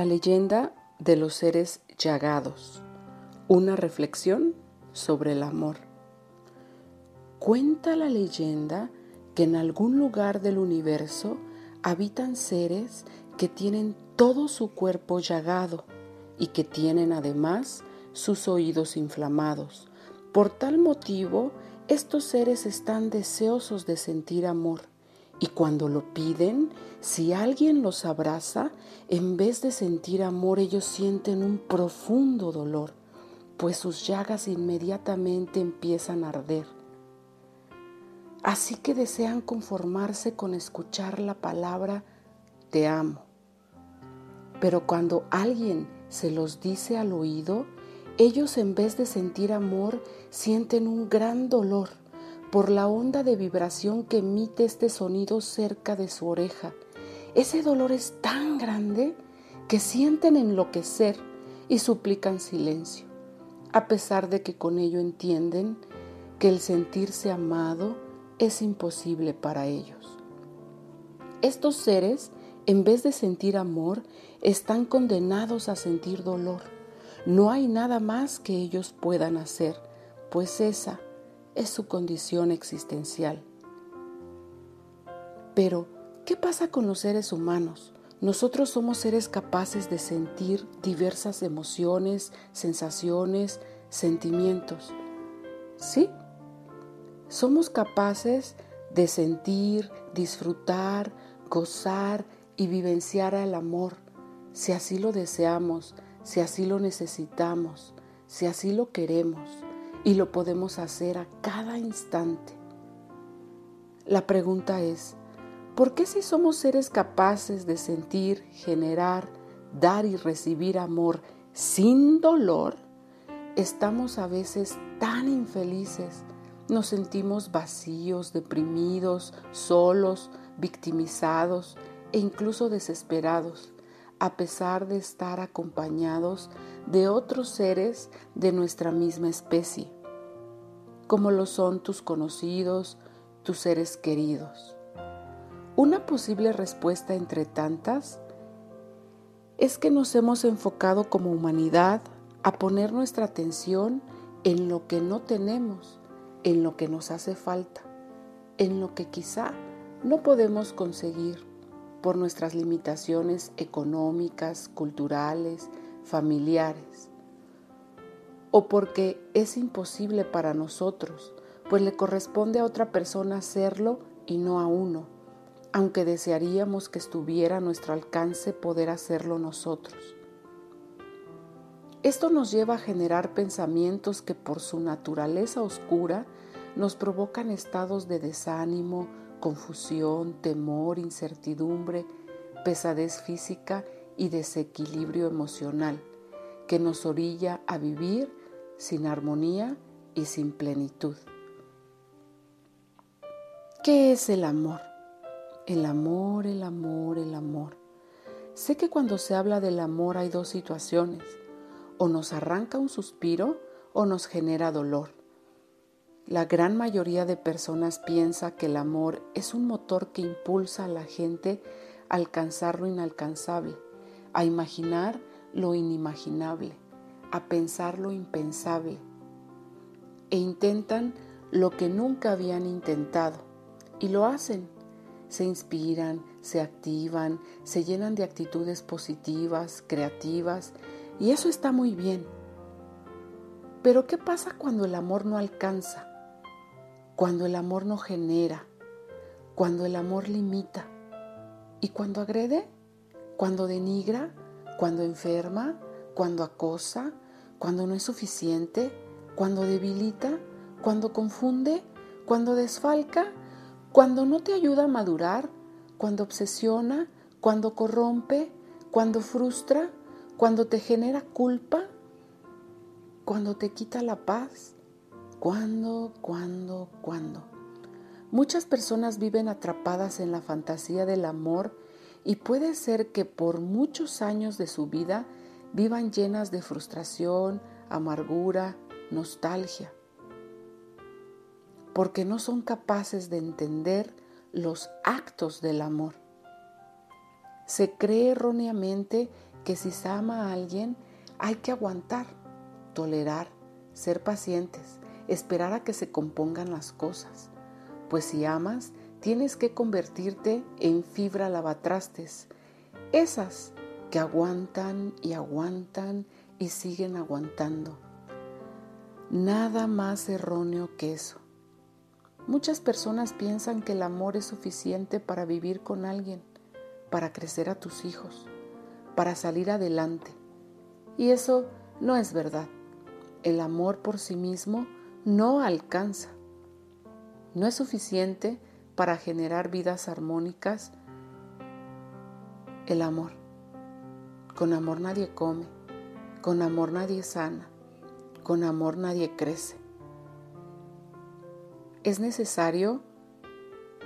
La leyenda de los seres llagados. Una reflexión sobre el amor. Cuenta la leyenda que en algún lugar del universo habitan seres que tienen todo su cuerpo llagado y que tienen además sus oídos inflamados. Por tal motivo, estos seres están deseosos de sentir amor y cuando lo piden, si alguien los abraza, en vez de sentir amor, ellos sienten un profundo dolor, pues sus llagas inmediatamente empiezan a arder. Así que desean conformarse con escuchar la palabra te amo. Pero cuando alguien se los dice al oído, ellos en vez de sentir amor, sienten un gran dolor por la onda de vibración que emite este sonido cerca de su oreja. Ese dolor es tan grande que sienten enloquecer y suplican silencio, a pesar de que con ello entienden que el sentirse amado es imposible para ellos. Estos seres, en vez de sentir amor, están condenados a sentir dolor. No hay nada más que ellos puedan hacer, pues esa es su condición existencial. Pero, ¿qué pasa con los seres humanos? Nosotros somos seres capaces de sentir diversas emociones, sensaciones, sentimientos. ¿Sí? Somos capaces de sentir, disfrutar, gozar y vivenciar el amor, si así lo deseamos, si así lo necesitamos, si así lo queremos y lo podemos hacer a cada instante. La pregunta es, ¿por qué si somos seres capaces de sentir, generar, dar y recibir amor sin dolor, estamos a veces tan infelices? Nos sentimos vacíos, deprimidos, solos, victimizados e incluso desesperados, a pesar de estar acompañados de otros seres de nuestra misma especie, como lo son tus conocidos, tus seres queridos. Una posible respuesta entre tantas es que nos hemos enfocado como humanidad a poner nuestra atención en lo que no tenemos, en lo que nos hace falta, en lo que quizá no podemos conseguir por nuestras limitaciones económicas, culturales, familiares, o porque es imposible para nosotros, pues le corresponde a otra persona hacerlo y no a uno, aunque desearíamos que estuviera a nuestro alcance poder hacerlo nosotros. Esto nos lleva a generar pensamientos que por su naturaleza oscura nos provocan estados de desánimo, confusión, temor, incertidumbre, pesadez física y desequilibrio emocional que nos orilla a vivir sin armonía y sin plenitud. ¿Qué es el amor? El amor, el amor, el amor. Sé que cuando se habla del amor hay dos situaciones, o nos arranca un suspiro o nos genera dolor. La gran mayoría de personas piensa que el amor es un motor que impulsa a la gente a alcanzar lo inalcanzable, a imaginar lo inimaginable, a pensar lo impensable, e intentan lo que nunca habían intentado, y lo hacen. Se inspiran, se activan, se llenan de actitudes positivas, creativas, y eso está muy bien. Pero ¿qué pasa cuando el amor no alcanza? Cuando el amor no genera, cuando el amor limita. Y cuando agrede, cuando denigra, cuando enferma, cuando acosa, cuando no es suficiente, cuando debilita, cuando confunde, cuando desfalca, cuando no te ayuda a madurar, cuando obsesiona, cuando corrompe, cuando frustra, cuando te genera culpa, cuando te quita la paz, ¿Cuándo, cuándo, cuándo? Muchas personas viven atrapadas en la fantasía del amor y puede ser que por muchos años de su vida vivan llenas de frustración, amargura, nostalgia, porque no son capaces de entender los actos del amor. Se cree erróneamente que si se ama a alguien hay que aguantar, tolerar, ser pacientes, esperar a que se compongan las cosas. Pues si amas, tienes que convertirte en fibra lavatrastes, esas que aguantan y aguantan y siguen aguantando. Nada más erróneo que eso. Muchas personas piensan que el amor es suficiente para vivir con alguien, para crecer a tus hijos, para salir adelante. Y eso no es verdad. El amor por sí mismo no alcanza. No es suficiente para generar vidas armónicas. El amor. Con amor nadie come, con amor nadie sana, con amor nadie crece. Es necesario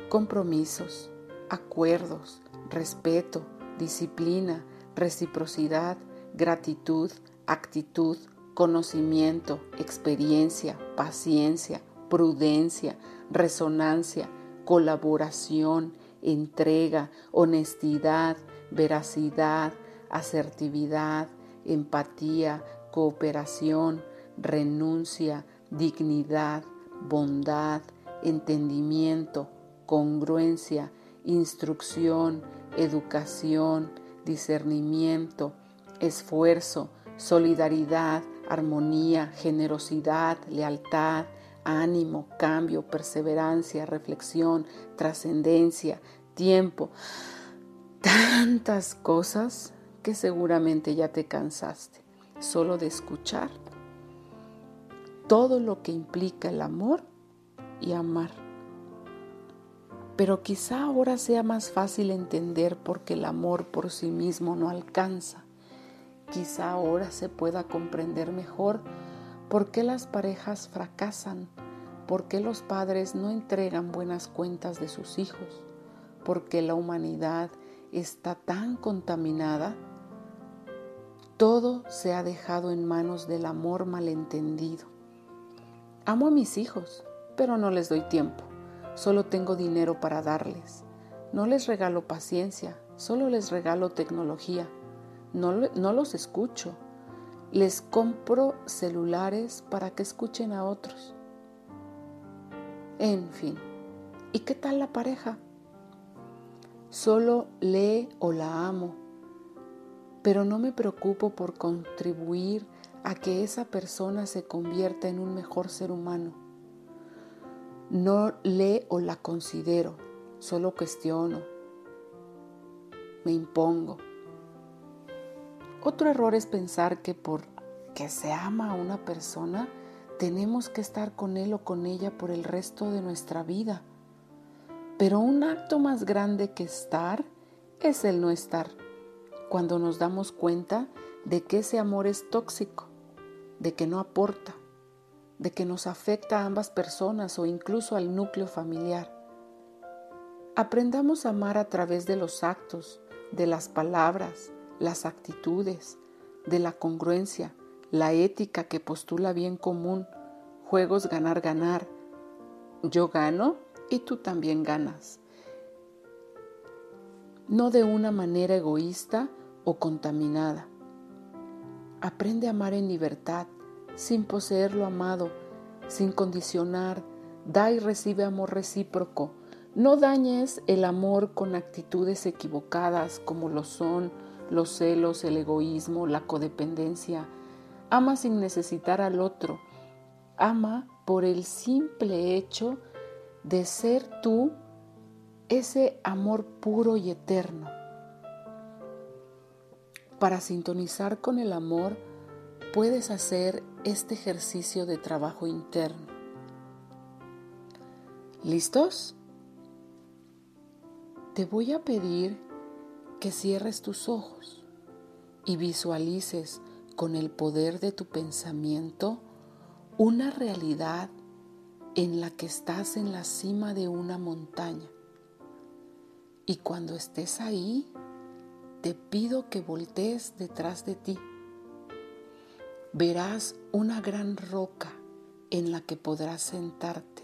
compromisos, acuerdos, respeto, disciplina, reciprocidad, gratitud, actitud, conocimiento, experiencia, paciencia, prudencia, resonancia, colaboración, entrega, honestidad, veracidad, asertividad, empatía, cooperación, renuncia, dignidad, bondad, entendimiento, congruencia, instrucción, educación, discernimiento, esfuerzo, solidaridad, armonía, generosidad, lealtad, ánimo, cambio, perseverancia, reflexión, trascendencia, tiempo. Tantas cosas que seguramente ya te cansaste solo de escuchar todo lo que implica el amor y amar. Pero quizá ahora sea más fácil entender porque el amor por sí mismo no alcanza. Quizá ahora se pueda comprender mejor por qué las parejas fracasan, por qué los padres no entregan buenas cuentas de sus hijos, por qué la humanidad está tan contaminada. Todo se ha dejado en manos del amor malentendido Amo a mis hijos, pero no les doy tiempo. Solo tengo dinero para darles. No les regalo paciencia, solo les regalo tecnología. No, no los escucho. Les compro celulares para que escuchen a otros. En fin, ¿y qué tal la pareja? Solo lee o la amo, pero no me preocupo por contribuir a que esa persona se convierta en un mejor ser humano. No le o la considero, solo cuestiono, me impongo. Otro error es pensar que por que se ama a una persona, tenemos que estar con él o con ella por el resto de nuestra vida. Pero un acto más grande que estar es el no estar, cuando nos damos cuenta de que ese amor es tóxico de que no aporta, de que nos afecta a ambas personas o incluso al núcleo familiar. Aprendamos a amar a través de los actos, de las palabras, las actitudes, de la congruencia, la ética que postula bien común, juegos ganar-ganar. Yo gano y tú también ganas. No de una manera egoísta o contaminada. Aprende a amar en libertad, sin poseer lo amado, sin condicionar. Da y recibe amor recíproco. No dañes el amor con actitudes equivocadas como lo son los celos, el egoísmo, la codependencia. Ama sin necesitar al otro. Ama por el simple hecho de ser tú ese amor puro y eterno. Para sintonizar con el amor, puedes hacer este ejercicio de trabajo interno. ¿Listos? Te voy a pedir que cierres tus ojos y visualices con el poder de tu pensamiento una realidad en la que estás en la cima de una montaña. Y cuando estés ahí, te pido que voltees detrás de ti. Verás una gran roca en la que podrás sentarte.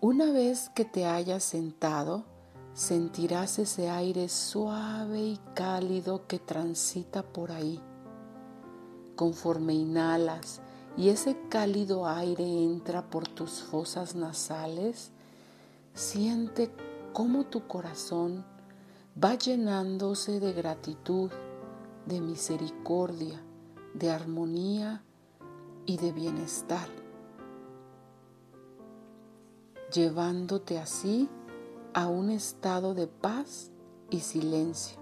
Una vez que te hayas sentado, sentirás ese aire suave y cálido que transita por ahí. Conforme inhalas y ese cálido aire entra por tus fosas nasales, siente cómo tu corazón va llenándose de gratitud, de misericordia, de armonía y de bienestar, llevándote así a un estado de paz y silencio.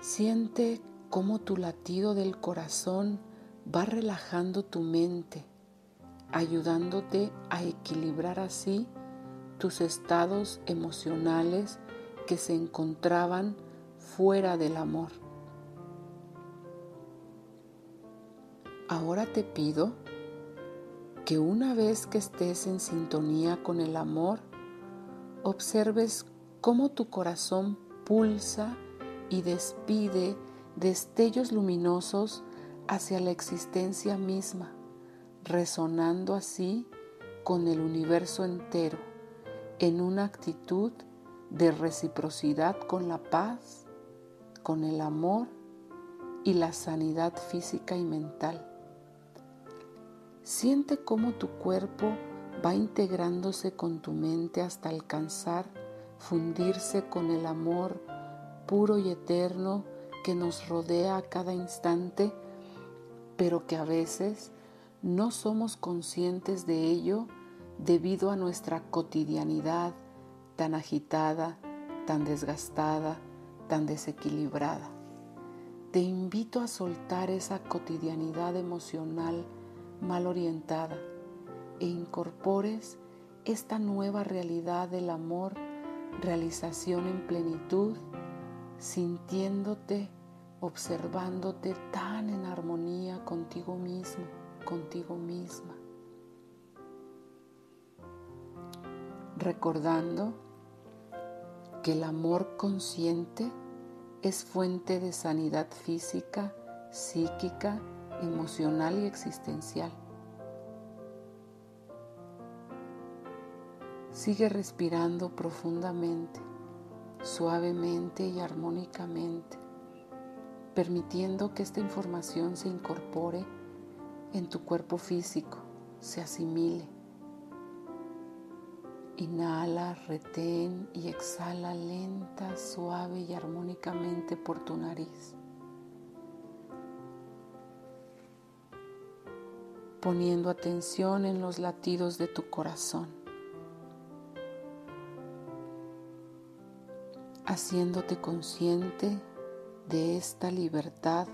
Siente cómo tu latido del corazón va relajando tu mente, ayudándote a equilibrar así tus estados emocionales que se encontraban fuera del amor. Ahora te pido que una vez que estés en sintonía con el amor, observes cómo tu corazón pulsa y despide destellos luminosos hacia la existencia misma, resonando así con el universo entero, en una actitud de reciprocidad con la paz, con el amor y la sanidad física y mental. Siente cómo tu cuerpo va integrándose con tu mente hasta alcanzar fundirse con el amor puro y eterno que nos rodea a cada instante, pero que a veces no somos conscientes de ello debido a nuestra cotidianidad tan agitada, tan desgastada, tan desequilibrada. Te invito a soltar esa cotidianidad emocional mal orientada e incorpores esta nueva realidad del amor, realización en plenitud, sintiéndote, observándote tan en armonía contigo mismo, contigo misma. Recordando que el amor consciente es fuente de sanidad física, psíquica emocional y existencial. Sigue respirando profundamente, suavemente y armónicamente, permitiendo que esta información se incorpore en tu cuerpo físico, se asimile. Inhala, retén y exhala lenta, suave y armónicamente por tu nariz. Poniendo atención en los latidos de tu corazón, haciéndote consciente de esta libertad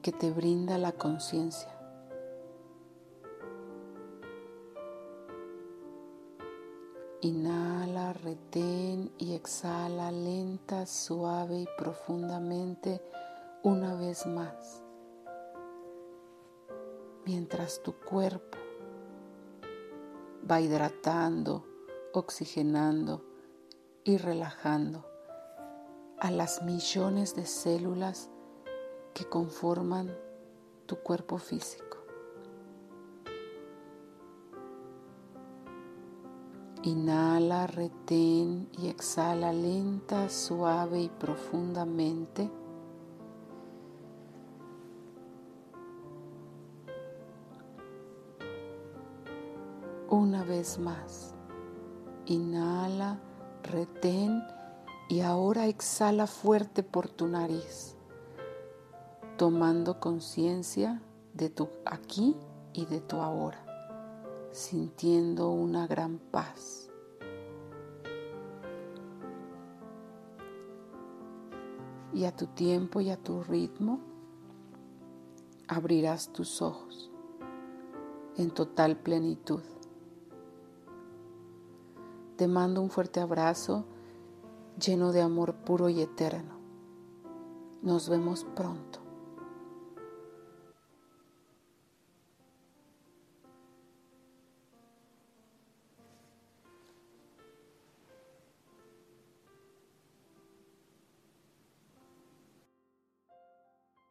que te brinda la conciencia. Inhala, retén y exhala lenta, suave y profundamente una vez más mientras tu cuerpo va hidratando, oxigenando y relajando a las millones de células que conforman tu cuerpo físico. Inhala, retén y exhala lenta, suave y profundamente Una vez más. Inhala, retén y ahora exhala fuerte por tu nariz, tomando conciencia de tu aquí y de tu ahora, sintiendo una gran paz. Y a tu tiempo y a tu ritmo abrirás tus ojos en total plenitud. Te mando un fuerte abrazo lleno de amor puro y eterno. Nos vemos pronto.